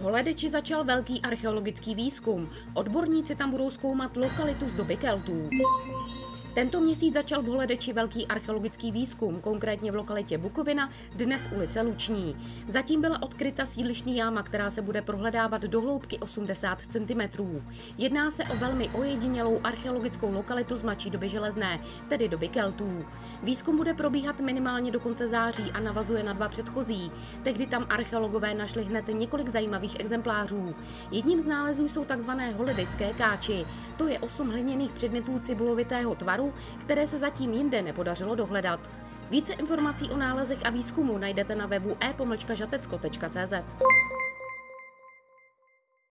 Holedeči začal velký archeologický výzkum. Odborníci tam budou zkoumat lokalitu z doby Keltů. Tento měsíc začal v Holedeči velký archeologický výzkum, konkrétně v lokalitě Bukovina, dnes ulice Luční. Zatím byla odkryta sídlišní jáma, která se bude prohledávat do hloubky 80 cm. Jedná se o velmi ojedinělou archeologickou lokalitu z mladší doby železné, tedy doby Keltů. Výzkum bude probíhat minimálně do konce září a navazuje na dva předchozí. Tehdy tam archeologové našli hned několik zajímavých exemplářů. Jedním z nálezů jsou tzv. holedecké káči. To je osm hliněných předmětů cibulovitého tvaru, které se zatím jinde nepodařilo dohledat. Více informací o nálezech a výzkumu najdete na webu e-žatecko.cz.